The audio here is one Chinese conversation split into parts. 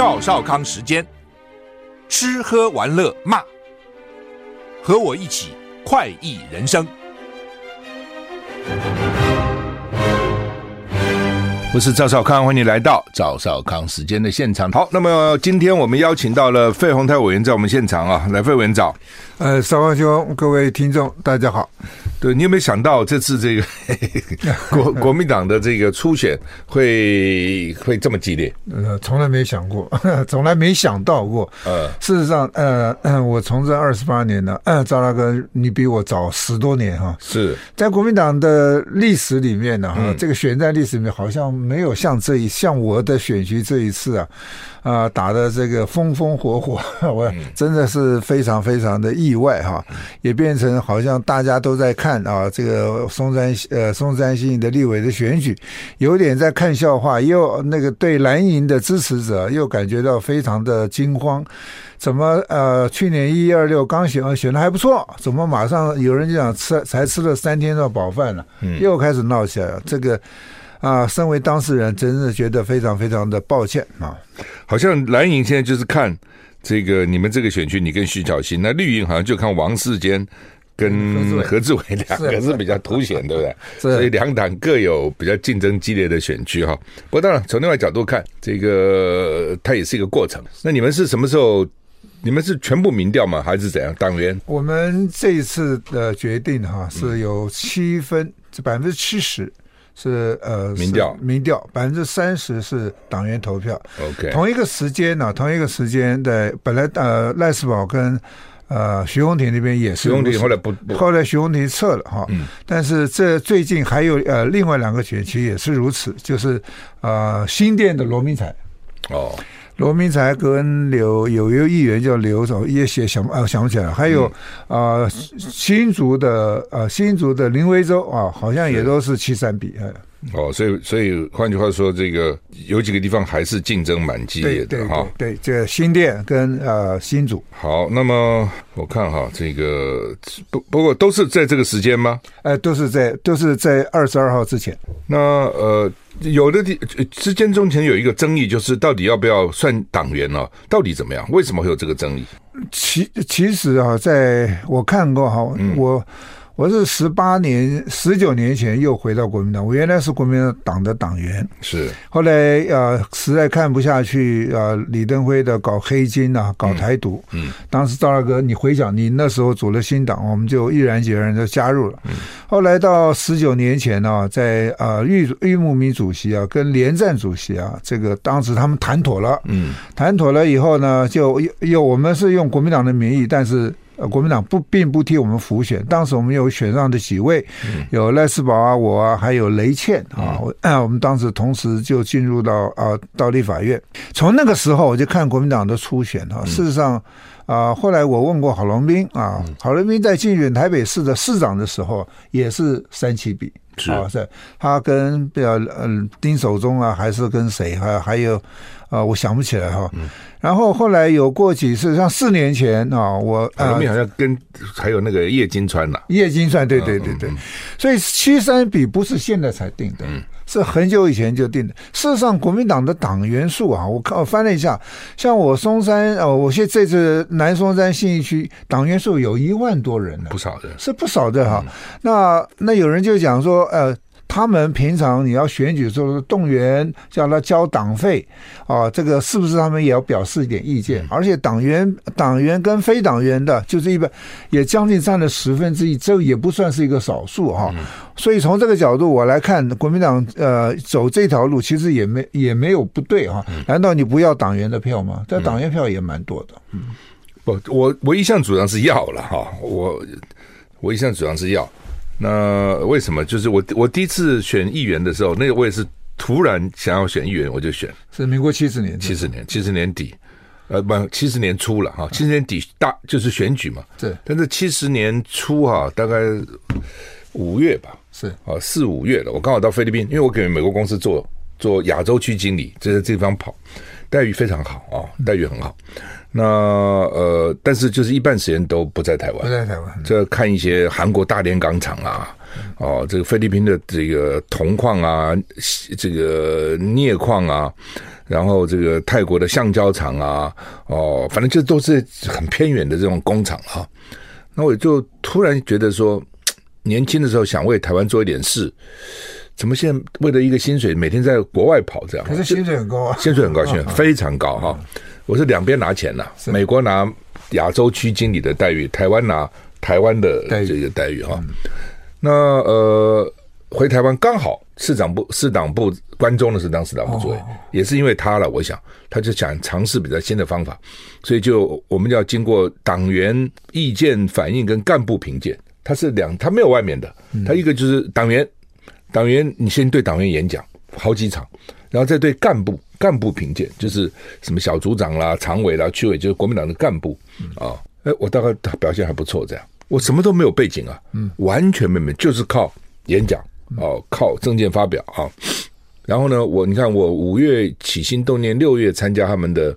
赵少康时间，吃喝玩乐骂，和我一起快意人生。我是赵少康，欢迎你来到赵少康时间的现场。好，那么今天我们邀请到了费洪泰委员在我们现场啊，来，费委员早。呃，少康兄，各位听众，大家好。对，你有没有想到这次这个 国国民党的这个初选会会这么激烈？呃，从来没想过，从来没想到过。呃，事实上，呃，我从政二十八年了，呃，赵大哥，你比我早十多年哈。是在国民党的历史里面呢，哈、嗯，这个选战历史里面好像没有像这一像我的选举这一次啊。啊、呃，打的这个风风火火，我真的是非常非常的意外哈，也变成好像大家都在看啊，这个松山呃松山信义的立委的选举，有点在看笑话，又那个对蓝营的支持者又感觉到非常的惊慌，怎么呃去年一一二六刚选选的还不错，怎么马上有人就想吃才吃了三天的饱饭了，又开始闹起来了，这个。啊，身为当事人，真是觉得非常非常的抱歉啊！好像蓝营现在就是看这个你们这个选区，你跟徐巧芯，那绿营好像就看王世坚跟何志伟两个是比较凸显，对不对？所以两党各有比较竞争激烈的选区哈。不过当然，从另外角度看，这个它也是一个过程。那你们是什么时候？你们是全部民调吗？还是怎样？党员？我们这一次的决定哈，是有七分，这百分之七十。是呃，民调民调百分之三十是党员投票。OK，同一个时间呢，同一个时间的本来呃赖世宝跟呃徐宏庭那边也是，徐宏庭后来不，后来徐宏庭撤了哈。嗯，但是这最近还有呃另外两个选区也是如此，就是呃新店的罗明才哦。罗明才跟刘有一个议员叫刘什么，也写想啊想不起来，还有啊、呃、新竹的啊新竹的林维洲啊，好像也都是七三比哎。哦，所以所以换句话说，这个有几个地方还是竞争蛮激烈的哈。对，这个新店跟呃新竹。好，那么我看哈，这个不不过都是在这个时间吗？哎，都是在都是在二十二号之前。那呃，有的地之间中前有一个争议，就是到底要不要算党员呢？到底怎么样？为什么会有这个争议？其其实啊，在我看过哈，嗯、我。是十八年、十九年前又回到国民党，我原来是国民党的党员，是。后来呃实在看不下去，呃李登辉的搞黑金啊，搞台独，嗯，嗯。当时赵大哥你回想，你那时候组了新党，我们就毅然决然的加入了，嗯，后来到十九年前呢，在啊玉玉慕明主席啊跟连战主席啊，这个当时他们谈妥了，嗯，谈妥了以后呢，就又又我们是用国民党的名义，但是。呃，国民党不并不替我们辅选，当时我们有选上的几位，有赖世宝啊，我啊，还有雷倩啊，我们当时同时就进入到啊，到立法院。从那个时候我就看国民党的初选啊，事实上啊，后来我问过郝龙斌啊，郝龙斌在竞选台北市的市长的时候也是三七比，是。啊，是。他跟呃嗯丁守中啊，还是跟谁还还有。啊，我想不起来哈。然后后来有过几次，像四年前啊，我后面好像跟还有那个叶金川呐，叶金川，对对对对。所以七三比不是现在才定的，是很久以前就定的。事实上，国民党的党员数啊，我看我翻了一下，像我松山哦，我现这次南松山信义区党员数有一万多人呢，不少的，是不少的哈。那那有人就讲说，呃。他们平常你要选举的时候动员叫他交党费啊，这个是不是他们也要表示一点意见？而且党员、党员跟非党员的，就是一般也将近占了十分之一，这也不算是一个少数哈。所以从这个角度我来看，国民党呃走这条路其实也没也没有不对哈。难道你不要党员的票吗？这党员票也蛮多的。嗯，不，我我一向主张是要了哈，我。我一向主张是要。那为什么？就是我我第一次选议员的时候，那个我也是突然想要选议员，我就选。是民国七十年，七十年，七十年底，呃，不，七十年初了哈，七十年底大就是选举嘛。对。但是七十年初哈，大概五月吧，是啊，四五月了。我刚好到菲律宾，因为我给美国公司做做亚洲区经理，就在这地方跑，待遇非常好啊，待遇很好。那呃，但是就是一半时间都不在台湾，不在台湾，这看一些韩国大连钢厂啊，哦，这个菲律宾的这个铜矿啊，这个镍矿啊，然后这个泰国的橡胶厂啊，哦，反正就都是很偏远的这种工厂啊。那我就突然觉得说，年轻的时候想为台湾做一点事，怎么现在为了一个薪水，每天在国外跑这样？可是薪水很高啊，薪水很高，薪水非常高哈。我是两边拿钱呐、啊，美国拿亚洲区经理的待遇，台湾拿台湾的这个待遇哈。嗯、那呃，回台湾刚好市长部、市党部关中的是当市长部主委，哦、也是因为他了。我想他就想尝试比较新的方法，所以就我们要经过党员意见反映跟干部评鉴，他是两，他没有外面的，他一个就是党员，党员你先对党员演讲好几场，然后再对干部。干部评鉴就是什么小组长啦、常委啦、区委，就是国民党的干部啊。哎，我大概表现还不错，这样我什么都没有背景啊，嗯，完全没有，就是靠演讲哦，靠政见发表啊。然后呢，我你看我五月起心动念，六月参加他们的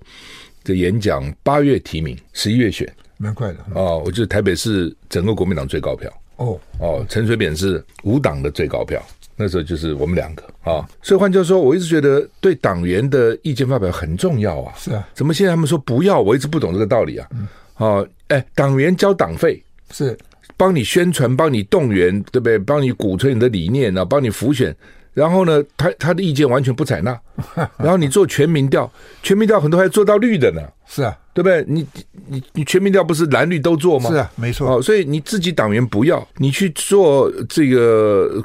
的演讲，八月提名，十一月选，蛮快的啊。我就是台北市整个国民党最高票哦哦，陈水扁是无党的最高票。那时候就是我们两个啊，所以换句话说，我一直觉得对党员的意见发表很重要啊。是啊，怎么现在他们说不要？我一直不懂这个道理啊。啊，哎，党员交党费是帮你宣传、帮你动员，对不对？帮你鼓吹你的理念啊，帮你浮选。然后呢，他他的意见完全不采纳。然后你做全民调，全民调很多还做到绿的呢。是啊，对不对？你你你全民调不是蓝绿都做吗？是啊，没错。哦，所以你自己党员不要，你去做这个。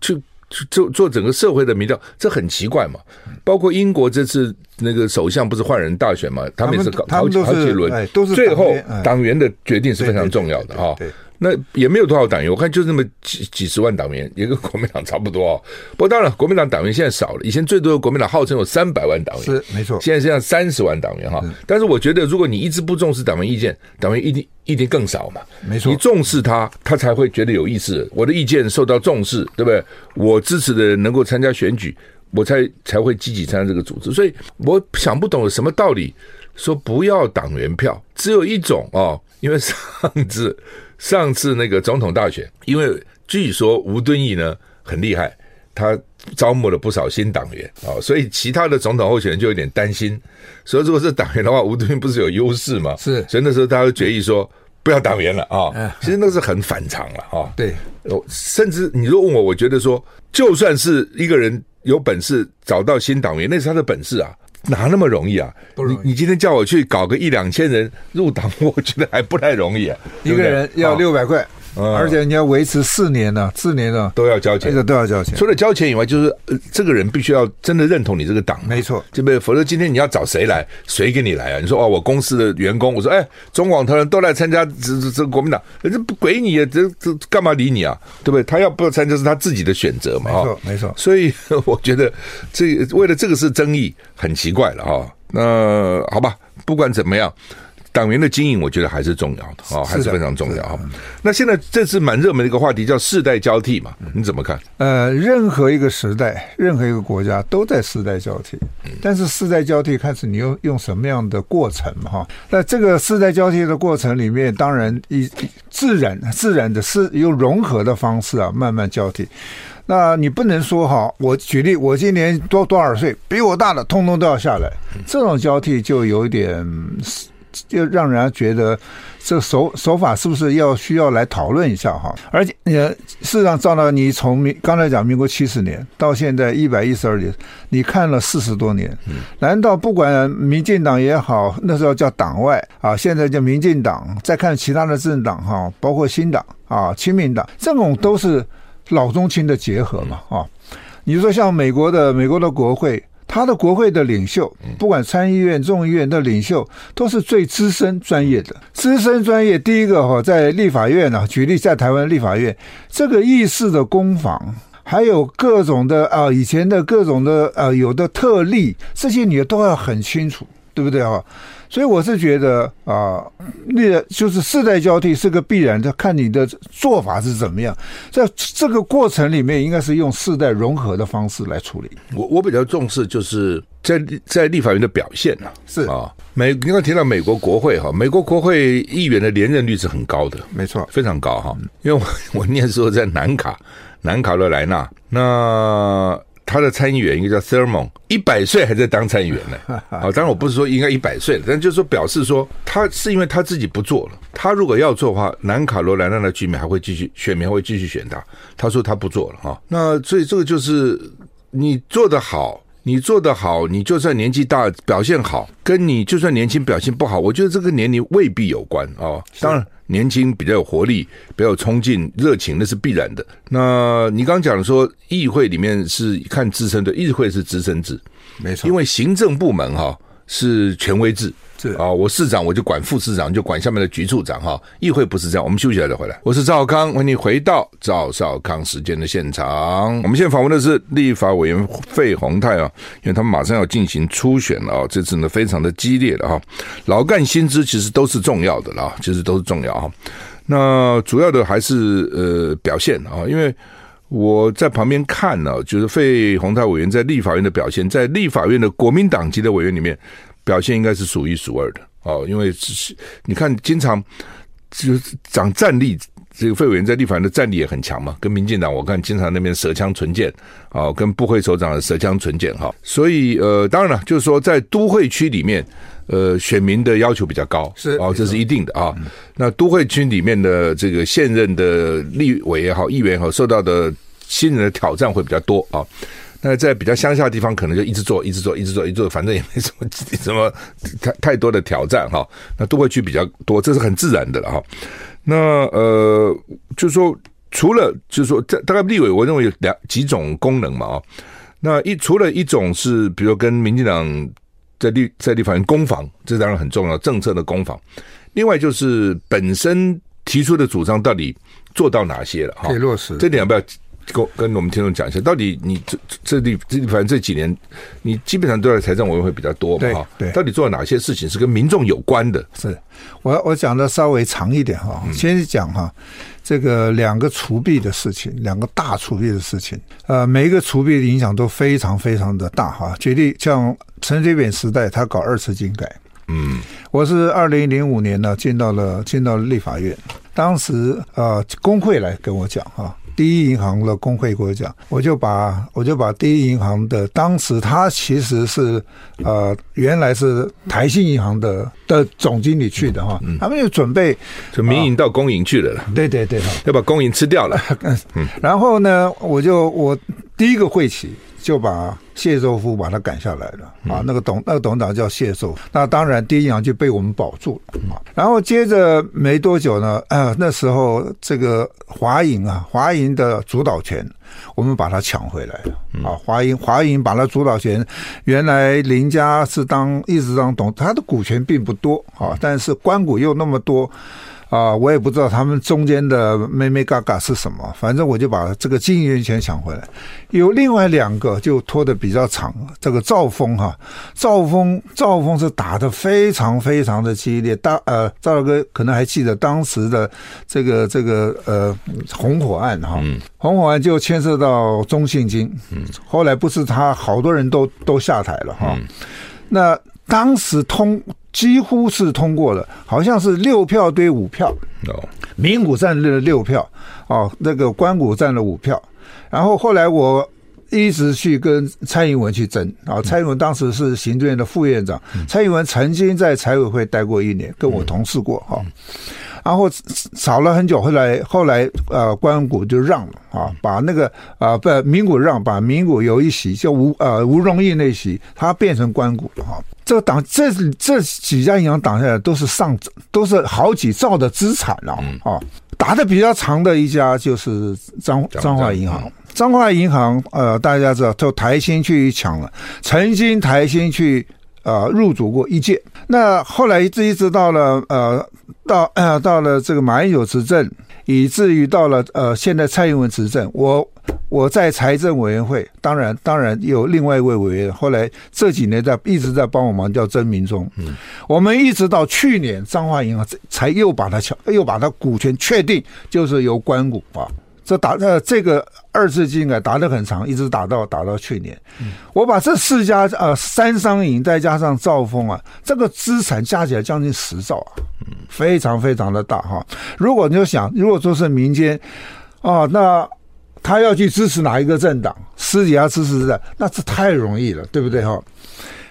去去做做整个社会的民调，这很奇怪嘛。包括英国这次那个首相不是换人大选嘛，他们也是搞好几好几轮，都是最后党员的决定是非常重要的哈。那也没有多少党员，我看就那么几几十万党员，也跟国民党差不多哦。不过当然，国民党党员现在少了，以前最多的国民党号称有三百万党员，是没错。现在现在三十万党员哈，但是我觉得，如果你一直不重视党员意见，党员一定一定更少嘛。没错，你重视他，他才会觉得有意思。我的意见受到重视，对不对？我支持的人能够参加选举，我才才会积极参加这个组织。所以我想不懂有什么道理，说不要党员票，只有一种哦，因为上次。上次那个总统大选，因为据说吴敦义呢很厉害，他招募了不少新党员啊，所以其他的总统候选人就有点担心。所以如果是党员的话，吴敦义不是有优势吗？是，所以那时候他就决议说不要党员了啊。其实那是很反常了啊。对，甚至你如果问我，我觉得说，就算是一个人有本事找到新党员，那是他的本事啊。哪那么容易啊？你你今天叫我去搞个一两千人入党，我觉得还不太容易啊。一个人要六百块。而且你要维持四年呢，四年呢都要交钱，这个都要交钱。除了交钱以外，就是这个人必须要真的认同你这个党，没错，对不对？否则今天你要找谁来，谁给你来啊？你说哦，我公司的员工，我说哎，中广投人都来参加这这这国民党，人家不给你啊，这这干嘛理你啊？对不对？他要不要参加是他自己的选择嘛，没错没错。所以 我觉得这为了这个是争议很奇怪了哈。那好吧，不管怎么样。党员的经营，我觉得还是重要的啊，还是非常重要哈。那现在这次蛮热门的一个话题叫世代交替嘛，你怎么看？呃，任何一个时代，任何一个国家都在世代交替，但是世代交替看是你用用什么样的过程嘛哈。那这个世代交替的过程里面，当然以自然自然的是用融合的方式啊，慢慢交替。那你不能说哈，我举例，我今年多多少岁，比我大的通通都要下来，这种交替就有一点。就让人家觉得这手手法是不是要需要来讨论一下哈？而且呃，事实上，赵导，你从民刚才讲民国七十年到现在一百一十二年，你看了四十多年，难道不管民进党也好，那时候叫党外啊，现在叫民进党，再看其他的政党哈，包括新党啊、亲民党，这种都是老中青的结合嘛啊？你说像美国的美国的国会。他的国会的领袖，不管参议院、众议院的领袖，都是最资深专业的。资深专业，第一个哈，在立法院呢，举例在台湾立法院，这个议事的攻防，还有各种的啊，以前的各种的呃，有的特例，这些你都要很清楚，对不对啊？所以我是觉得啊，那就是世代交替是个必然的，看你的做法是怎么样。在这个过程里面，应该是用世代融合的方式来处理。我我比较重视就是在在立法院的表现啊，是啊，美你刚提到美国国会哈，美国国会议员的连任率是很高的，没错，非常高哈。因为我 我念书在南卡南卡罗来纳那。他的参议员一个叫 Thurmond，一百岁还在当参议员呢。好，当然我不是说应该一百岁了，但就是说表示说他是因为他自己不做了。他如果要做的话，南卡罗来纳的居民还会继续，选民还会继续选他。他说他不做了哈。那所以这个就是你做得好。你做得好，你就算年纪大表现好，跟你就算年轻表现不好，我觉得这个年龄未必有关哦。当然，年轻比较有活力，比较有冲劲、热情，那是必然的。那你刚刚讲的说，议会里面是看资深的，议会是资深制，没错，因为行政部门哈是权威制。是啊，我市长我就管副市长，就管下面的局处长哈。议会不是这样，我们休息一下再回来。我是赵康，欢迎你回到赵少康时间的现场。我们现在访问的是立法委员费鸿泰啊，因为他们马上要进行初选了啊，这次呢非常的激烈了哈。老干新枝其实都是重要的啦，其实都是重要哈。那主要的还是呃表现啊，因为我在旁边看呢，就是费鸿泰委员在立法院的表现，在立法院的国民党籍的委员里面。表现应该是数一数二的哦，因为是你看，经常就是讲战力，这个费委员在立法院的战力也很强嘛。跟民进党，我看经常那边舌枪唇剑啊，跟部会首长的舌枪唇剑哈。所以呃，当然了，就是说在都会区里面，呃，选民的要求比较高是哦，这是一定的啊。那都会区里面的这个现任的立委也好，议员也好，受到的新人的挑战会比较多啊。那在比较乡下的地方，可能就一直做，一直做，一直做，一直做，反正也没什么什么太太多的挑战哈。那都会去比较多，这是很自然的了哈。那呃，就是说，除了就是说，这大概立委，我认为有两几种功能嘛啊。那一除了一种是，比如跟民进党在立在立法院攻防，这当然很重要，政策的攻防。另外就是本身提出的主张到底做到哪些了哈？可以落实，这点要不要？跟跟我们听众讲一下，到底你这这里这反正这几年，你基本上都在财政委员会比较多嘛哈？对，到底做了哪些事情是跟民众有关的？是我我讲的稍微长一点哈，先讲哈，这个两个除弊的事情，两个大除弊的事情，呃，每一个除弊的影响都非常非常的大哈。举例像陈水扁时代，他搞二次金改，嗯，我是二零零五年呢进到了进到了立法院，当时呃工会来跟我讲哈。第一银行的工会给我讲，我就把我就把第一银行的当时他其实是呃原来是台信银行的的总经理去的哈，他们就准备就民营到公营去了，呃，对对对，要把公营吃掉了。嗯，然后呢，我就我第一个会期。就把谢寿夫把他赶下来了啊！那个董那个董事长叫谢寿，那当然第一银行就被我们保住了啊。然后接着没多久呢，啊，那时候这个华银啊，华银的主导权我们把它抢回来了啊。华银华银把它主导权，原来林家是当一直当董，他的股权并不多啊，但是官股又那么多。啊，我也不知道他们中间的妹妹嘎嘎是什么，反正我就把这个经营权抢回来。有另外两个就拖得比较长，这个赵峰哈，赵峰赵峰是打得非常非常的激烈。当呃，赵大哥可能还记得当时的这个这个呃红火案哈，红火案就牵涉到中信金，后来不是他好多人都都下台了哈，那当时通。几乎是通过了，好像是六票对五票哦，民股占了六票哦，那个官股占了五票。然后后来我一直去跟蔡英文去争啊，蔡英文当时是行政院的副院长，蔡英文曾经在财委会待过一年，跟我同事过哈。然后吵了很久，后来后来呃关谷就让了啊，把那个啊不民股让，把民股有一席叫吴呃吴荣义那席，他变成关谷了哈。这个党这这几家银行挡下来都是上都是好几兆的资产了啊，打的比较长的一家就是彰彰化银行，彰化银行。呃，大家知道，就台新去抢了，曾经台新去呃入主过一届，那后来一直一直到了呃到呃 到了这个马英九执政，以至于到了呃现在蔡英文执政，我。我在财政委员会，当然当然有另外一位委员，后来这几年在一直在帮我忙，叫曾明忠。嗯，我们一直到去年彰化银行才又把它敲，又把它股权确定，就是由关股啊。这打呃这个二次金改打得很长，一直打到打到去年。嗯，我把这四家呃三商银再加上兆丰啊，这个资产加起来将近十兆啊，非常非常的大哈。如果你就想，如果说是民间啊，那。他要去支持哪一个政党，私底下支持的，那这太容易了，对不对哈？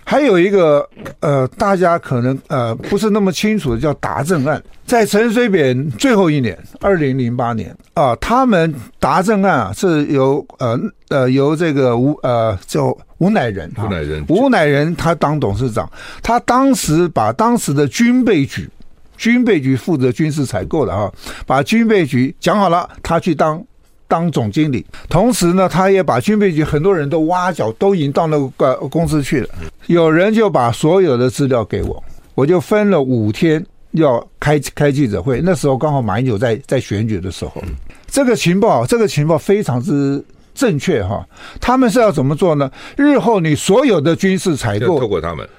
还有一个呃，大家可能呃不是那么清楚的，叫达政案，在陈水扁最后一年，二零零八年啊，他们达政案啊是由呃呃由这个吴呃叫吴乃仁，吴乃仁，吴乃仁他当董事长，他当时把当时的军备局，军备局负责军事采购的啊，把军备局讲好了，他去当。当总经理，同时呢，他也把军备局很多人都挖角，都已经到那个公司去了。有人就把所有的资料给我，我就分了五天要开开记者会。那时候刚好马英九在在选举的时候，这个情报，这个情报非常之正确哈。他们是要怎么做呢？日后你所有的军事采购，透过他们。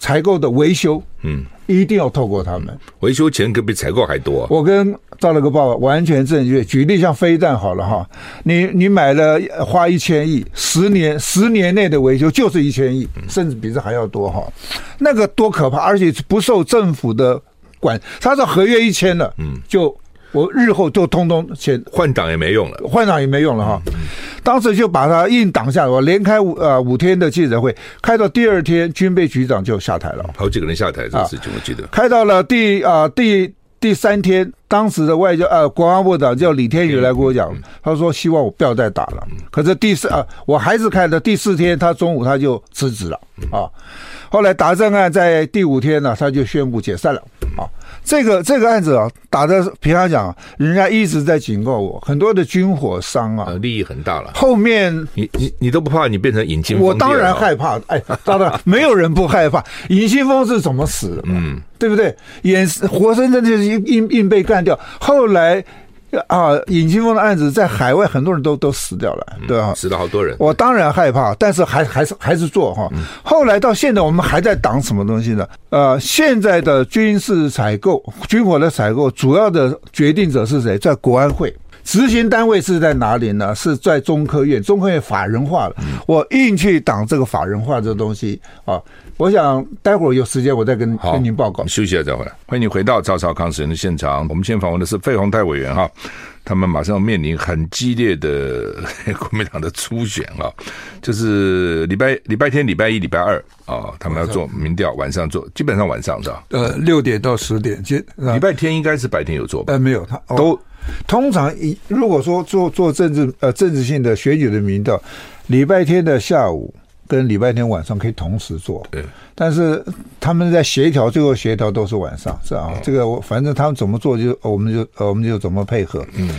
采购的维修，嗯，一定要透过他们。维修钱可比采购还多。我跟赵了个报告，完全正确。举例像飞弹好了哈，你你买了花一千亿，十年十年内的维修就是一千亿，甚至比这还要多哈。那个多可怕，而且不受政府的管，他是合约一签了，嗯，就。我日后就通通先换挡也没用了，换挡也没用了哈。当时就把他硬挡下来，我连开五呃五天的记者会，开到第二天，军备局长就下台了，好几个人下台这个事情我记得。开到了第啊第第三天，当时的外交呃国防部长叫李天宇来跟我讲，他说希望我不要再打了。可是第四啊我还是开的第四天，他中午他就辞职了啊。后来打正案在第五天呢，他就宣布解散了啊。这个这个案子啊，打的平常讲，人家一直在警告我，很多的军火商啊，利益很大了。后面你你你都不怕你变成尹清风？我当然害怕。哎，当然 没有人不害怕。尹清风是怎么死的？嗯，对不对？眼活生生就是硬硬被干掉。后来。啊，尹清峰的案子在海外很多人都都死掉了，对吧？死了好多人。我当然害怕，但是还还是还是做哈。后来到现在，我们还在挡什么东西呢？呃，现在的军事采购、军火的采购，主要的决定者是谁？在国安会。执行单位是在哪里呢？是在中科院。中科院法人化了，我硬去挡这个法人化这个东西啊。我想待会儿有时间我再跟跟您报告。休息了再回来。欢迎你回到赵少康时人的现场。我们现在访问的是费鸿泰委员哈，他们马上要面临很激烈的 国民党的初选啊，就是礼拜礼拜天、礼拜一、礼拜二啊，他们要做民调，晚上做，基本上晚上是吧？呃，六点到十点。礼拜天应该是白天有做吧？呃，没有，他都通常一如果说做做政治呃政治性的选举的民调，礼拜天的下午。跟礼拜天晚上可以同时做，对，但是他们在协调，最后协调都是晚上，是啊，这个我反正他们怎么做就我们就我们就怎么配合。嗯，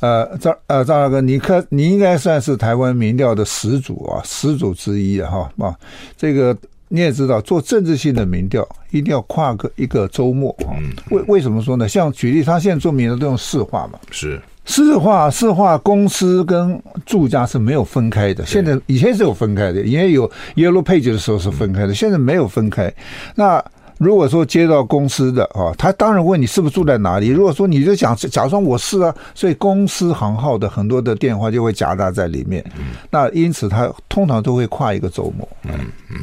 呃，张呃张大哥，你看你应该算是台湾民调的始祖啊，始祖之一啊，哈啊，这个你也知道，做政治性的民调一定要跨个一个周末啊。为为什么说呢？像举例，他现在做民调都用市话嘛，是。市话市话，公司跟住家是没有分开的。现在以前是有分开的，因为有 Yellow Page 的时候是分开的，现在没有分开。那如果说接到公司的啊，他当然问你是不是住在哪里。如果说你就讲假装我是啊，所以公司行号的很多的电话就会夹杂在里面。那因此他通常都会跨一个周末。嗯嗯。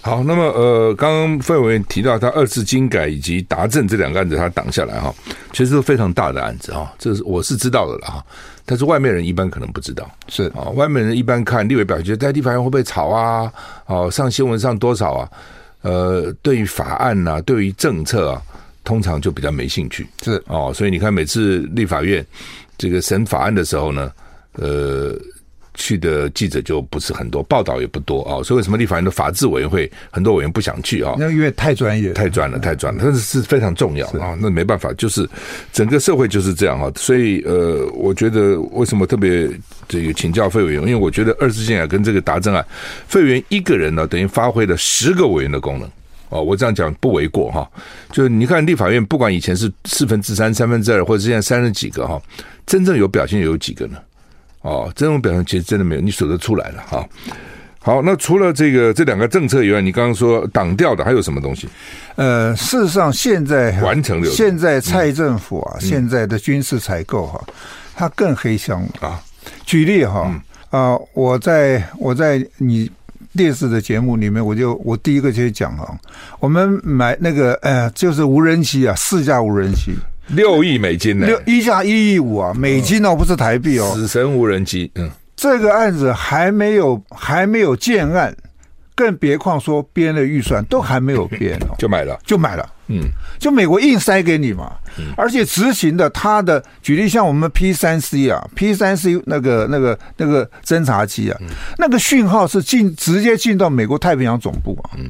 好，那么呃，刚刚费委员提到他二次精改以及达政这两个案子，他挡下来哈，其实是非常大的案子哈，这是我是知道的了哈，但是外面人一般可能不知道，是啊，外面人一般看立委表决在地法院会不会吵啊？哦，上新闻上多少啊？呃，对于法案呐、对于政策啊，通常就比较没兴趣，是哦，所以你看每次立法院这个审法案的时候呢，呃。去的记者就不是很多，报道也不多啊。所以为什么立法院的法制委员会很多委员不想去啊？那因为太专业，太专了，太专了，但是是非常重要啊。那没办法，就是整个社会就是这样哈。所以呃，我觉得为什么特别这个请教费委员，因为我觉得二次宪改跟这个达政案，费委员一个人呢，等于发挥了十个委员的功能。哦，我这样讲不为过哈。就是你看立法院，不管以前是四分之三、三分之二，或者现在三十几个哈，真正有表现有几个呢？哦，这种表现其实真的没有，你数得出来了哈。好，那除了这个这两个政策以外，你刚刚说挡掉的还有什么东西？呃，事实上现在完成了，现在蔡政府啊，嗯、现在的军事采购哈，它更黑箱啊。举例哈啊、嗯呃，我在我在你。电视的节目里面，我就我第一个就讲啊，我们买那个呃，就是无人机啊，四架无人机，六亿美金呢，六一架一亿五啊，美金哦，不是台币哦。死神无人机，嗯，这个案子还没有还没有建案，更别况说编的预算都还没有编哦，就买了，就买了。嗯，就美国硬塞给你嘛，而且执行的他的举例像我们 P 三 C 啊，P 三 C 那个那个那个侦察机啊，那个讯号是进直接进到美国太平洋总部啊，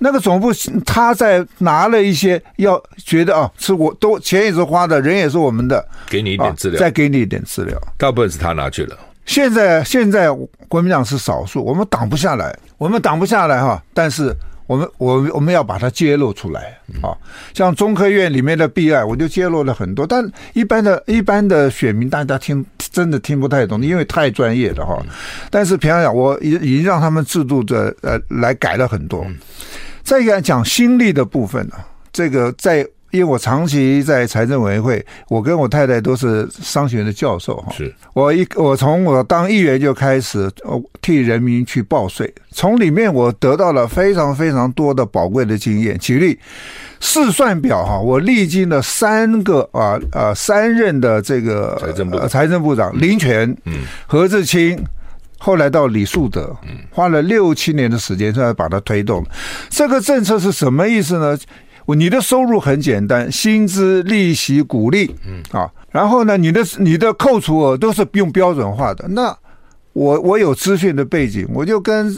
那个总部他在拿了一些要觉得啊，是我都钱也是花的，人也是我们的，给你一点资料，再给你一点资料，大部分是他拿去了。现在现在国民党是少数，我们挡不下来，我们挡不下来哈，但是。我们我我们要把它揭露出来啊！像中科院里面的弊案，我就揭露了很多。但一般的一般的选民，大家听真的听不太懂，因为太专业了哈。但是平常讲，我已已经让他们制度的呃来改了很多。再一个讲心力的部分呢，这个在。因为我长期在财政委员会，我跟我太太都是商学院的教授哈。是我一我从我当议员就开始替人民去报税，从里面我得到了非常非常多的宝贵的经验。举例试算表哈，我历经了三个啊啊三任的这个财政部财政部长林权、嗯何志清，后来到李树德，花了六七年的时间才把它推动。这个政策是什么意思呢？你的收入很简单，薪资、利息、股利，嗯啊，然后呢，你的你的扣除额都是用标准化的。那我我有资讯的背景，我就跟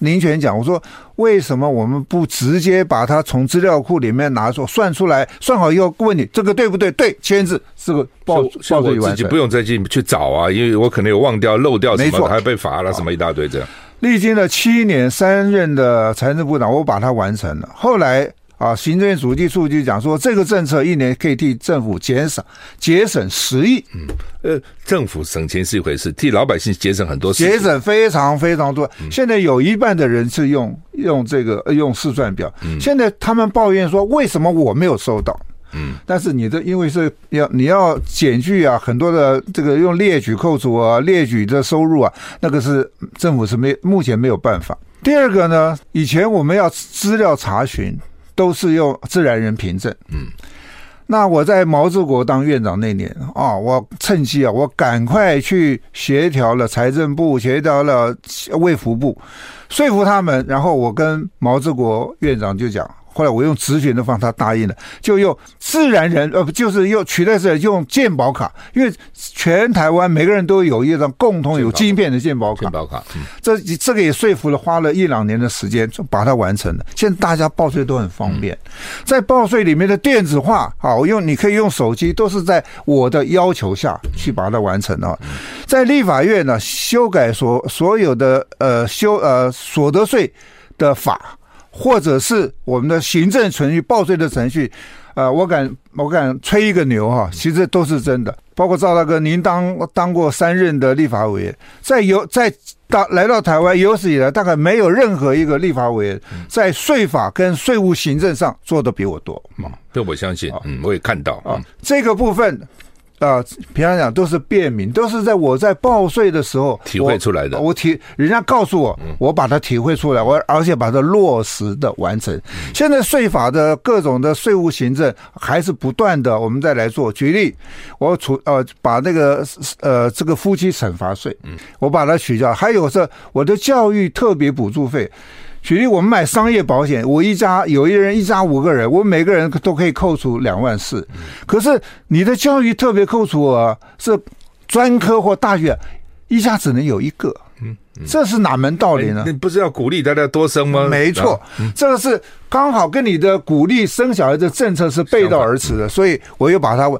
林权讲，我说为什么我们不直接把它从资料库里面拿出算出来，算好以后问你这个对不对？对，签字，这个报报税我自己不用再去去找啊，因为我可能有忘掉、漏掉什么，还被罚了什么一大堆这样。历经了七年三任的财政部长，我把它完成了。后来。啊，行政院主计处就讲说，这个政策一年可以替政府减少节省十亿。嗯，呃，政府省钱是一回事，替老百姓节省很多，节省非常非常多。现在有一半的人是用用这个用试算表，现在他们抱怨说，为什么我没有收到？嗯，但是你的因为是要你要减去啊，很多的这个用列举扣除啊，列举的收入啊，那个是政府是没目前没有办法。第二个呢，以前我们要资料查询。都是用自然人凭证。嗯，那我在毛治国当院长那年啊，我趁机啊，我赶快去协调了财政部，协调了卫福部，说服他们，然后我跟毛治国院长就讲。后来我用直觉的方式，他答应了，就用自然人，呃，不就是用取代是用健保卡，因为全台湾每个人都有一张共同有晶片的健保卡。健保卡，嗯，这这个也说服了，花了一两年的时间就把它完成了。现在大家报税都很方便，在报税里面的电子化，啊，我用你可以用手机，都是在我的要求下去把它完成的。在立法院呢，修改所所有的呃修呃所得税的法。或者是我们的行政程序、报税的程序，呃，我敢我敢吹一个牛哈，其实都是真的。包括赵大哥，您当当过三任的立法委员，在有在到来到台湾有史以来，大概没有任何一个立法委员在税法跟税务行政上做的比我多。嗯，这我相信，嗯，我也看到啊，这个部分。啊，平常讲都是便民，都是在我在报税的时候体会出来的。我，我体人家告诉我，我把它体会出来，我而且把它落实的完成。现在税法的各种的税务行政还是不断的，我们再来做。举例，我处呃把那个呃这个夫妻惩罚税，我把它取消。还有是我的教育特别补助费。举例，我们买商业保险，我一家有一人一家五个人，我每个人都可以扣除两万四。可是你的教育特别扣除额是专科或大学，一家只能有一个。嗯，这是哪门道理呢？你不是要鼓励大家多生吗？没错，这个是刚好跟你的鼓励生小孩的政策是背道而驰的，所以我又把它。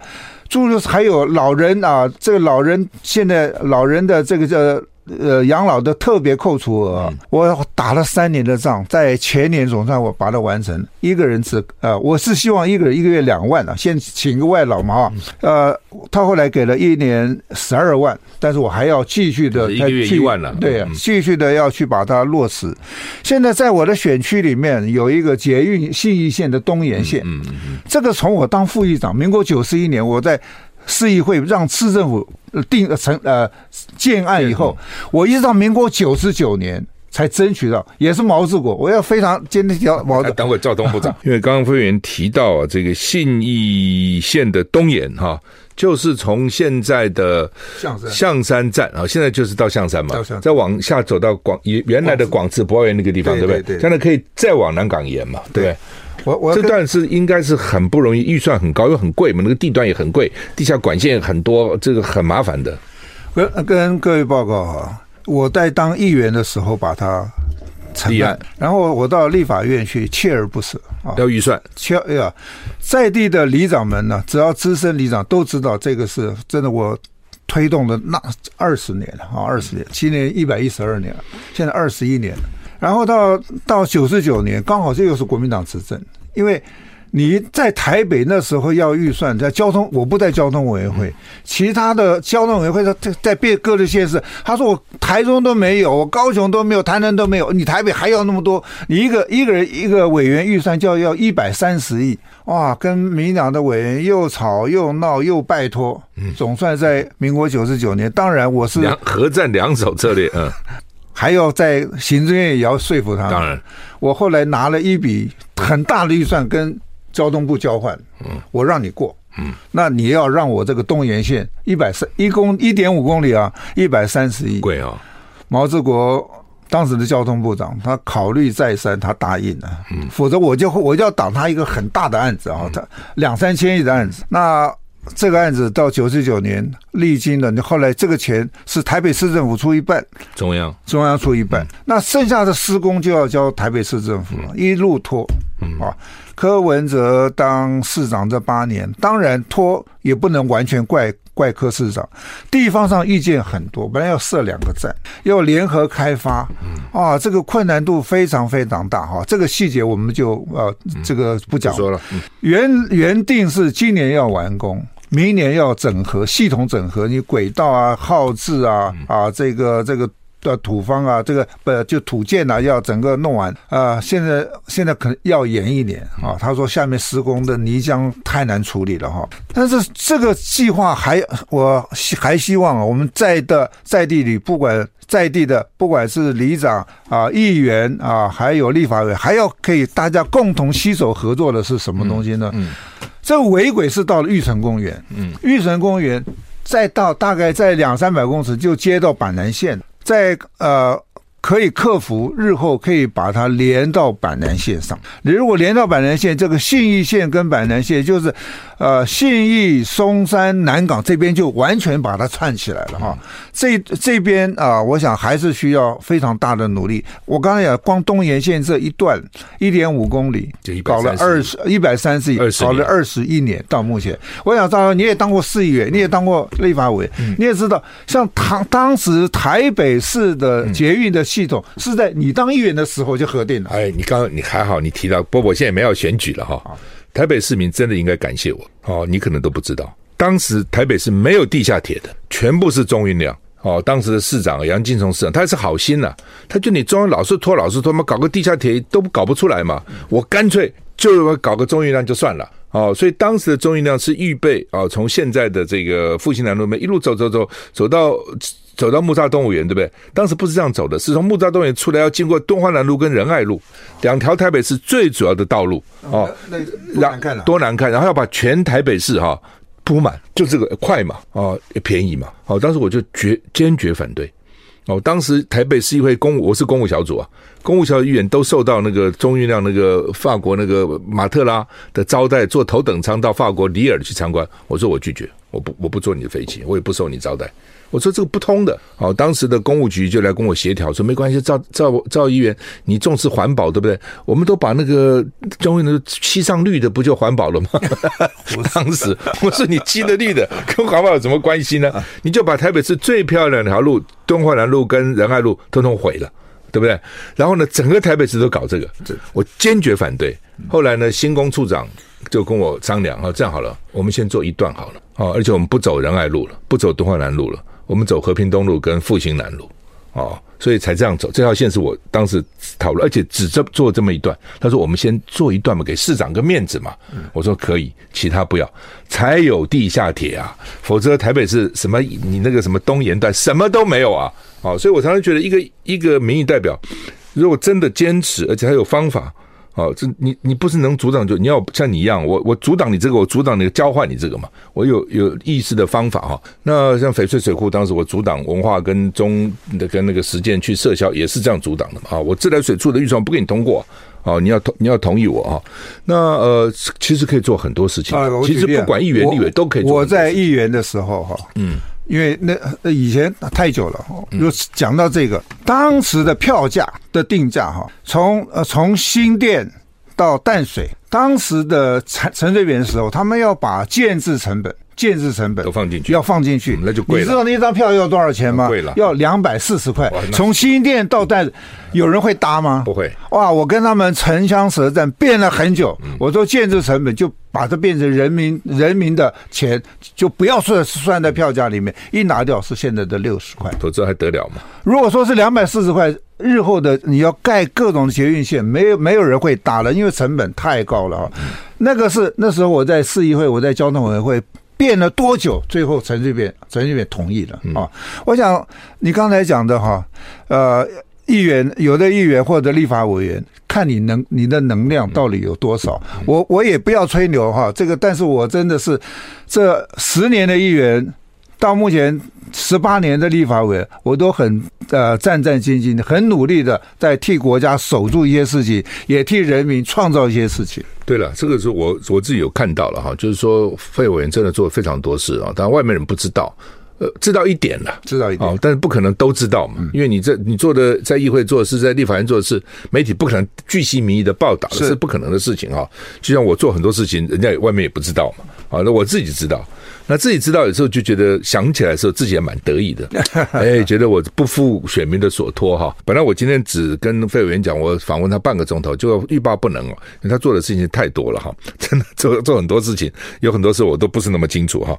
诸如还有老人啊，这个老人现在老人的这个叫。呃，养老的特别扣除额，我打了三年的仗，在前年总算我把它完成。一个人只呃，我是希望一个人一个月两万啊，先请个外老嘛。呃，他后来给了一年十二万，但是我还要继续的一个月一万了，对啊，继续的要去把它落实。现在在我的选区里面有一个捷运信义线的东延线，嗯嗯嗯，这个从我当副议长，民国九十一年我在。市议会让市政府定成呃建案以后，我一直到民国九十九年才争取到，也是毛治国。我要非常坚定要毛。等会赵东部长，因为刚刚副委员提到啊，这个信义县的东延哈，就是从现在的象山象山站啊，现在就是到象山嘛，再往下走到广原来的广智博爱园那个地方，对不对？现在可以再往南港延嘛，对。我我这段是应该是很不容易，预算很高又很贵嘛，那个地段也很贵，地下管线很多，这个很麻烦的。跟跟各位报告啊，我在当议员的时候把它成案，然后我到立法院去锲而不舍啊，要预算。锲哎呀，在地的里长们呢，只要资深里长都知道这个是真的，我推动了那二十年了啊，二十年，今年一百一十二年了，现在二十一年了。然后到到九十九年，刚好这又是国民党执政，因为你在台北那时候要预算，在交通我不在交通委员会，其他的交通委员会在在别各的县市，他说我台中都没有，我高雄都没有，台南都没有，你台北还要那么多，你一个一个人一个委员预算就要要一百三十亿，哇，跟民党的委员又吵又闹又拜托，总算在民国九十九年，当然我是两合战两手策略，嗯。还要在行政院也要说服他。当然，我后来拿了一笔很大的预算跟交通部交换。嗯，我让你过。嗯，那你要让我这个东延线一百三一公一点五公里啊，一百三十亿。贵啊！毛志国当时的交通部长，他考虑再三，他答应了。嗯，否则我就我就要挡他一个很大的案子啊，他两三千亿的案子。那。这个案子到九十九年历经了，你后来这个钱是台北市政府出一半，中央中央出一半，那剩下的施工就要交台北市政府了，一路拖，嗯啊，柯文哲当市长这八年，当然拖也不能完全怪怪柯市长，地方上意见很多，本来要设两个站，要联合开发，啊，这个困难度非常非常大。哈，这个细节我们就呃这个不讲说了，原原定是今年要完工。明年要整合系统整合，你轨道啊、号志啊、啊这个这个的土方啊，这个不就土建啊，要整个弄完啊。现在现在可能要延一年啊。他说下面施工的泥浆太难处理了哈。但是这个计划还我还希望我们在的在地里，不管在地的，不管是里长啊、议员啊，还有立法委，还要可以大家共同携手合作的是什么东西呢？嗯。这尾轨是到了玉成公园，嗯，玉成公园再到大概在两三百公尺就接到板南线，在呃。可以克服，日后可以把它连到板南线上。你如果连到板南线，这个信义线跟板南线就是，呃，信义、松山、南港这边就完全把它串起来了哈。这这边啊，我想还是需要非常大的努力。我刚才讲，光东延线这一段一点五公里，搞了二十一百三十亿，搞了二十一年到目前。我想，赵，你也当过市议员，你也当过立法委，你也知道，像当当时台北市的捷运的。系统是在你当议员的时候就核定了。哎，你刚刚你还好，你提到波波现在没有选举了哈。台北市民真的应该感谢我哦，你可能都不知道，当时台北是没有地下铁的，全部是中运量哦。当时的市长杨金松市长，他是好心呐、啊，他就你中央老是拖，老是拖嘛，搞个地下铁都搞不出来嘛，我干脆就搞个中运量就算了哦。所以当时的中运量是预备啊，从现在的这个复兴南路面一路走走走走到。走到木栅动物园，对不对？当时不是这样走的，是从木栅动物园出来，要经过东华南路跟仁爱路两条台北市最主要的道路哦。那多难看了！多难看！然后要把全台北市哈铺满，就这个快嘛，哦，也便宜嘛。哦，当时我就决坚决反对，哦，当时台北市议会公务，我是公务小组啊，公务小组议员都受到那个钟运亮那个法国那个马特拉的招待，坐头等舱到法国里尔去参观。我说我拒绝，我不我不坐你的飞机，我也不受你招待。我说这个不通的。好，当时的公务局就来跟我协调，说没关系，赵赵赵议员，你重视环保对不对？我们都把那个钟运亮漆上绿的，不就环保了吗？我当时我说你漆的绿的跟环保有什么关系呢？你就把台北市最漂亮的条路。敦化南路跟仁爱路通通毁了，对不对？然后呢，整个台北市都搞这个，我坚决反对。后来呢，新工处长就跟我商量，哈，这样好了，我们先做一段好了，哦，而且我们不走仁爱路了，不走敦化南路了，我们走和平东路跟复兴南路，哦。所以才这样走，这条线是我当时讨论，而且只这做这么一段。他说：“我们先做一段嘛，给市长个面子嘛。”我说：“可以，其他不要。”才有地下铁啊，否则台北是什么你那个什么东延段什么都没有啊。哦，所以我常常觉得，一个一个民意代表，如果真的坚持，而且还有方法。哦，这你你不是能阻挡就你要像你一样，我我阻挡你这个，我阻挡你交换你这个嘛，我有有意识的方法哈。那像翡翠水库当时我阻挡文化跟中的跟那个实践去撤销，也是这样阻挡的嘛。啊，我自来水处的预算不给你通过，哦，你要同你要同意我啊。那呃，其实可以做很多事情，其实不管议员立委都可以做。我在议员的时候哈，嗯。因为那以前太久了，又讲到这个当时的票价的定价哈，从呃从新店到淡水，当时的陈陈水扁的时候，他们要把建制成本。建制成本都放进去，要放进去，那就贵了。你知道那一张票要多少钱吗？贵了，要两百四十块。从新店到淡，有人会搭吗？不会。哇，我跟他们唇枪舌战，辩了很久。我说建置成本就把它变成人民人民的钱，就不要算算在票价里面，一拿掉是现在的六十块。否则还得了吗？如果说是两百四十块，日后的你要盖各种捷运线，没有没有人会搭了，因为成本太高了啊。那个是那时候我在市议会，我在交通委员会。辩了多久？最后陈水扁陈水扁同意了啊！我想你刚才讲的哈，呃，议员有的议员或者立法委员，看你能你的能量到底有多少。我我也不要吹牛哈，这个，但是我真的是这十年的议员。到目前十八年的立法委，我都很呃战战兢兢，很努力的在替国家守住一些事情，也替人民创造一些事情。对了，这个是我我自己有看到了哈，就是说费委员真的做了非常多事啊，但外面人不知道，呃，知道一点了，知道一点，哦，但是不可能都知道嘛，因为你这你做的在议会做的事，在立法院做的事，媒体不可能巨细靡遗的报道，是不可能的事情哈。就像我做很多事情，人家外面也不知道嘛，啊，那我自己知道。那自己知道有时候就觉得想起来的时候自己也蛮得意的，哎，觉得我不负选民的所托哈。本来我今天只跟费委员讲，我访问他半个钟头，就欲罢不能哦，因为他做的事情太多了哈，真的做做很多事情，有很多事我都不是那么清楚哈。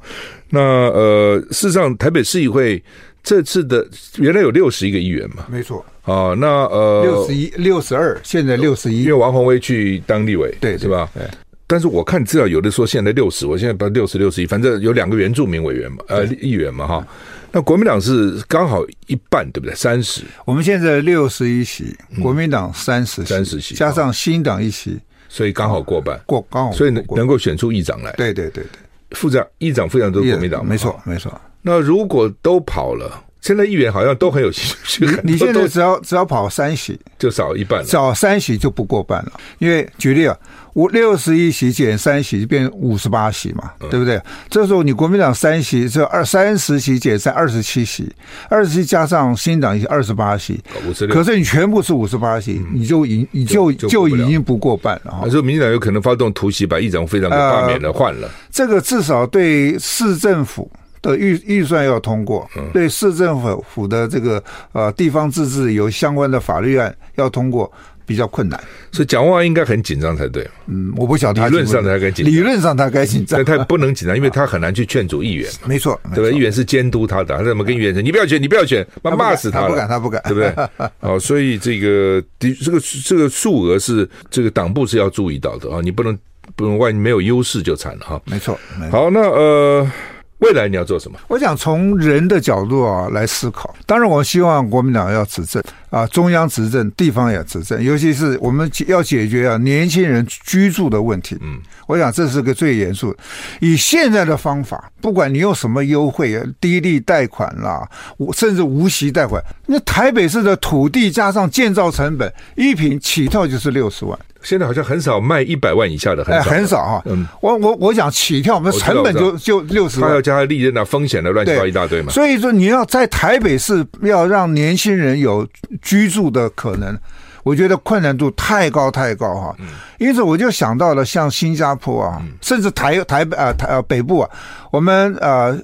那呃，事实上台北市议会这次的原来有六十一个议员嘛，没错。哦，那呃，六十一、六十二，现在六十一，因为王鸿威去当立委，对，是吧？对。但是我看资料，有的说现在六十，我现在不六十六十一，反正有两个原住民委员嘛，呃，议员嘛哈。那国民党是刚好一半，对不对？三十。我们现在六十一席，国民党三十席，三十席加上新党一席，所以刚好过半，过刚好，所以能能够选出议长来。对对对对，副长、议长、副长都是国民党，没错没错。那如果都跑了，现在议员好像都很有兴趣。你现在只要只要跑三席，就少一半了，少三席就不过半了。因为举例啊。五六十一席减三席就变五十八席嘛，对不对？这时候你国民党三席这二三十席减三二十七席，二十七加上新党一席二十八席，可是你全部是五十八席，你就已你就就已经不过半了。那时候民进党有可能发动突袭，把议长、副议长给罢免了，换了。这个至少对市政府的预预算要通过，对市政府府的这个呃地方自治有相关的法律案要通过。比较困难，所以蒋万应该很紧张才对。嗯，我不晓得理论上他该紧张，理论上他该紧张，但他不能紧张，因为他很难去劝阻议员。没错，对吧？议员是监督他的，他怎么跟议员说？你不要选，你不要选，骂骂死他不敢，他不敢，对不对？哦，所以这个的这个这个数额是这个党部是要注意到的啊，你不能不能万一没有优势就惨了哈。没错。好，那呃。未来你要做什么？我想从人的角度啊来思考。当然，我希望国民党要执政啊，中央执政，地方也执政，尤其是我们要解决啊年轻人居住的问题。嗯，我想这是个最严肃。以现在的方法，不管你用什么优惠啊，低利贷款啦，甚至无息贷款，那台北市的土地加上建造成本，一平起跳就是六十万。现在好像很少卖一百万以下的，很少，哎、很少啊。嗯，我我我想起跳，我们成本就就六十万，他要加利润啊、风险的乱七八糟一大堆嘛。所以说，你要在台北市要让年轻人有居住的可能，我觉得困难度太高太高哈。嗯，因此我就想到了像新加坡啊，嗯、甚至台台北啊台呃北部啊，我们呃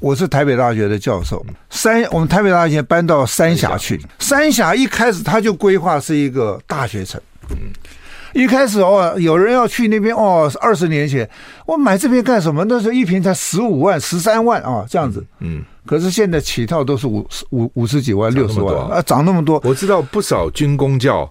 我是台北大学的教授，三我们台北大学搬到三峡去，三峡一开始他就规划是一个大学城。嗯。一开始哦，有人要去那边哦，二十年前我买这边干什么？那时候一瓶才十五万、十三万啊，这样子。嗯，可是现在起套都是五五五十几万、六十万啊，涨那么多。我知道不少军工教。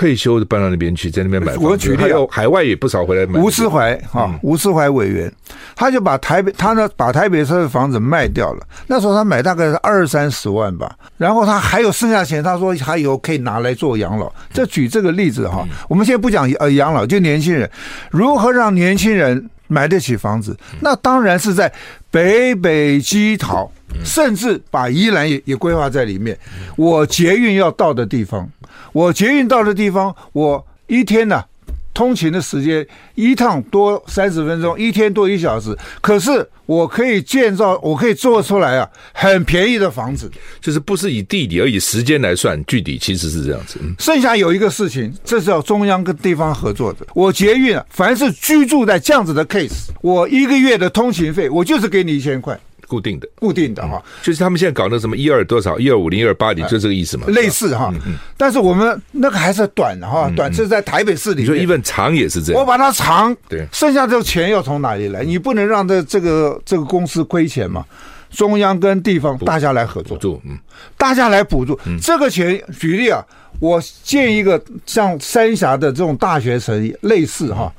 退休的搬到那边去，在那边买房子。我举例，还有海外也不少回来买。吴思怀啊，吴思怀委员，他就把台北，他呢把台北市的房子卖掉了。那时候他买大概是二三十万吧，然后他还有剩下钱，他说他以后可以拿来做养老。这举这个例子哈，我们现在不讲呃养老，就年轻人如何让年轻人买得起房子？那当然是在北北基桃，甚至把宜兰也也规划在里面。我捷运要到的地方。我捷运到的地方，我一天呢、啊，通勤的时间一趟多三十分钟，一天多一小时。可是我可以建造，我可以做出来啊，很便宜的房子。就是不是以地理而以时间来算，具体其实是这样子。剩下有一个事情，这是要中央跟地方合作的。我捷运啊，凡是居住在这样子的 case，我一个月的通勤费，我就是给你一千块。固定的，固定的哈、嗯，就是他们现在搞那什么一二多少一二五零一二八零，就这个意思嘛，类似哈。嗯嗯、但是我们那个还是短的哈，短是在台北市里面。你说一份长也是这样，我把它长，对，剩下这个钱要从哪里来？你不能让这这个这个公司亏钱嘛？中央跟地方大家来合作，嗯，大家来补助、嗯、这个钱。举例啊，我建一个像三峡的这种大学城类似哈，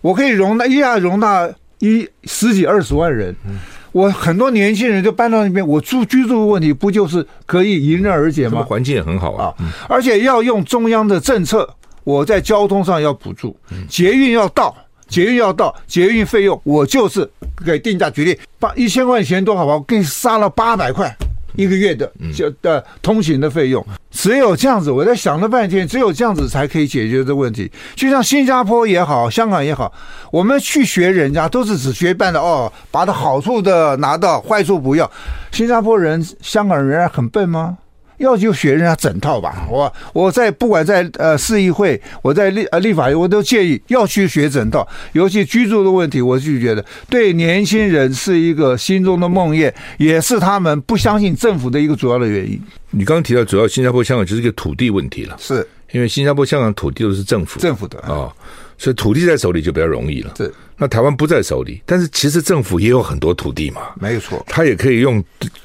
我可以容纳一下容纳一十几二十万人。嗯我很多年轻人就搬到那边，我住居住的问题不就是可以迎刃而解吗？环境也很好啊，而且要用中央的政策，我在交通上要补助，捷运要到，捷运要到，捷运费用我就是给定价，决定，把一千块钱多好吧？我给你杀了八百块。一个月的就的通行的费用，只有这样子，我在想了半天，只有这样子才可以解决这个问题。就像新加坡也好，香港也好，我们去学人家都是只学半的哦，把它好处的拿到，坏处不要。新加坡人、香港人很笨吗？要就学人家整套吧，我我在不管在呃市议会，我在立呃立法院，我都建议要去学整套。尤其居住的问题，我就觉得对年轻人是一个心中的梦魇，也是他们不相信政府的一个主要的原因。你刚刚提到，主要新加坡、香港就是一个土地问题了，是因为新加坡、香港土地都是政府政府的啊。哦所以土地在手里就比较容易了。对，那台湾不在手里，但是其实政府也有很多土地嘛。没有错，他也可以用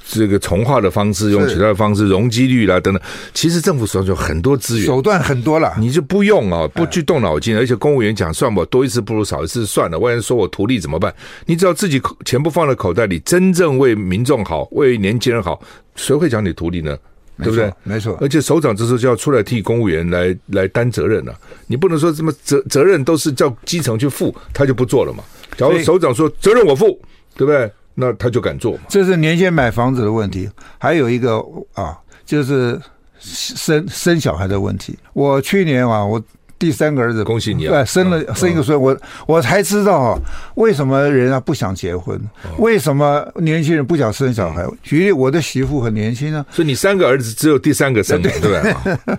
这个从化的方式，用其他的方式，容积率啦等等。其实政府手上有很多资源，手段很多了，你就不用啊，不去动脑筋。而且公务员讲算吧多一次不如少一次算了，万一说我图利怎么办？你只要自己钱不放在口袋里，真正为民众好，为年轻人好，谁会讲你图利呢？对不对？没错，而且首长这时候就要出来替公务员来来担责任了，啊。你不能说什么责责任都是叫基层去负，他就不做了嘛。假如首长说责任我负，对不对？那他就敢做嘛。这是年限买房子的问题，还有一个啊，就是生生小孩的问题。我去年啊，我。第三个儿子，恭喜你啊！对，生了生一个孙，我我才知道为什么人啊不想结婚，为什么年轻人不想生小孩。举例，我的媳妇很年轻啊，所以你三个儿子只有第三个生的，对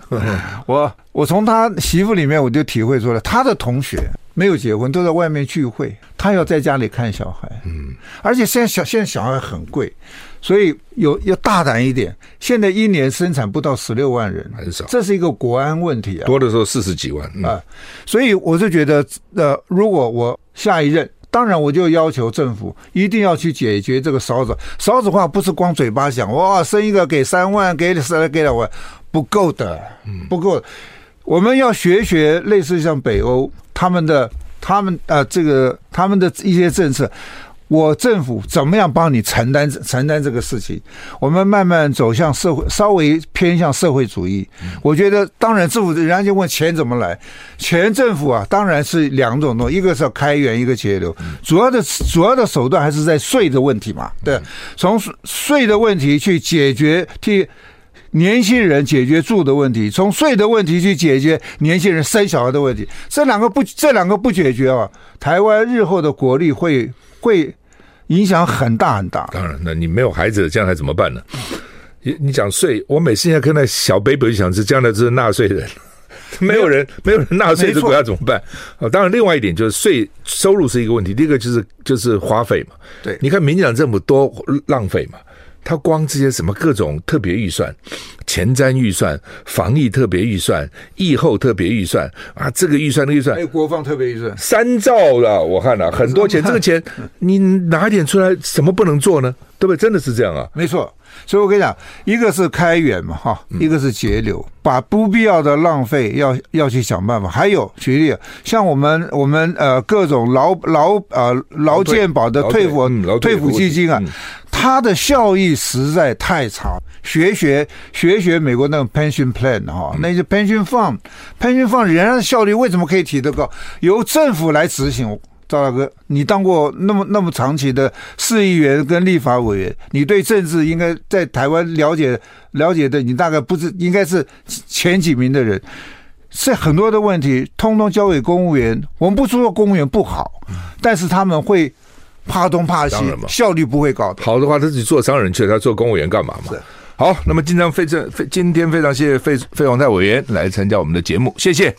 不对？我我从他媳妇里面我就体会出来，他的同学没有结婚，都在外面聚会，他要在家里看小孩。嗯，而且现在小现在小孩很贵。所以有要大胆一点，现在一年生产不到十六万人，很少，这是一个国安问题啊。多的时候四十几万啊、所以我是觉得，呃，如果我下一任，当然我就要求政府一定要去解决这个少子少子化，不是光嘴巴讲，哇，生一个给三万，给三给两万，不够的，不够。我们要学学类似像北欧他们的，他们啊、呃，这个他们的一些政策。我政府怎么样帮你承担承担这个事情？我们慢慢走向社会，稍微偏向社会主义。我觉得，当然政府人家就问钱怎么来，钱政府啊，当然是两种东，一个是要开源，一个节流。主要的主要的手段还是在税的问题嘛。对，从税的问题去解决替。年轻人解决住的问题，从税的问题去解决年轻人生小孩的问题。这两个不，这两个不解决啊，台湾日后的国力会会影响很大很大。当然，那你没有孩子，将来怎么办呢？你你讲税，我每次现在看到小 baby 就想是将来这是纳税人。没有人，没有人纳税，这国家怎么办？啊，当然，另外一点就是税收入是一个问题。第一个就是就是花费嘛。对，你看民进党政府多浪费嘛，他光这些什么各种特别预算、前瞻预算、防疫特别预算、疫后特别预算啊，这个预算那个预算，还有国防特别预算，三兆了，我看了很多钱，这个钱你拿一点出来，什么不能做呢？对不对？真的是这样啊？没错。所以我跟你讲，一个是开源嘛，哈，一个是节流，把不必要的浪费要要去想办法。还有举例，像我们我们呃各种劳劳呃劳健保的退抚退抚基金啊，它的效益实在太差。学学学学美国那个 pension plan 哈，那些 pension fund pension fund 人家的效率为什么可以提得高？由政府来执行。赵大哥，你当过那么那么长期的市议员跟立法委员，你对政治应该在台湾了解了解的，你大概不是应该是前几名的人。是很多的问题，通通交给公务员。我们不说公务员不好，但是他们会怕东怕西，效率不会高的。好的话，他自己做商人去了，他做公务员干嘛嘛？好，那么今天非常非今天非常谢谢费费鸿泰委员来参加我们的节目，谢谢。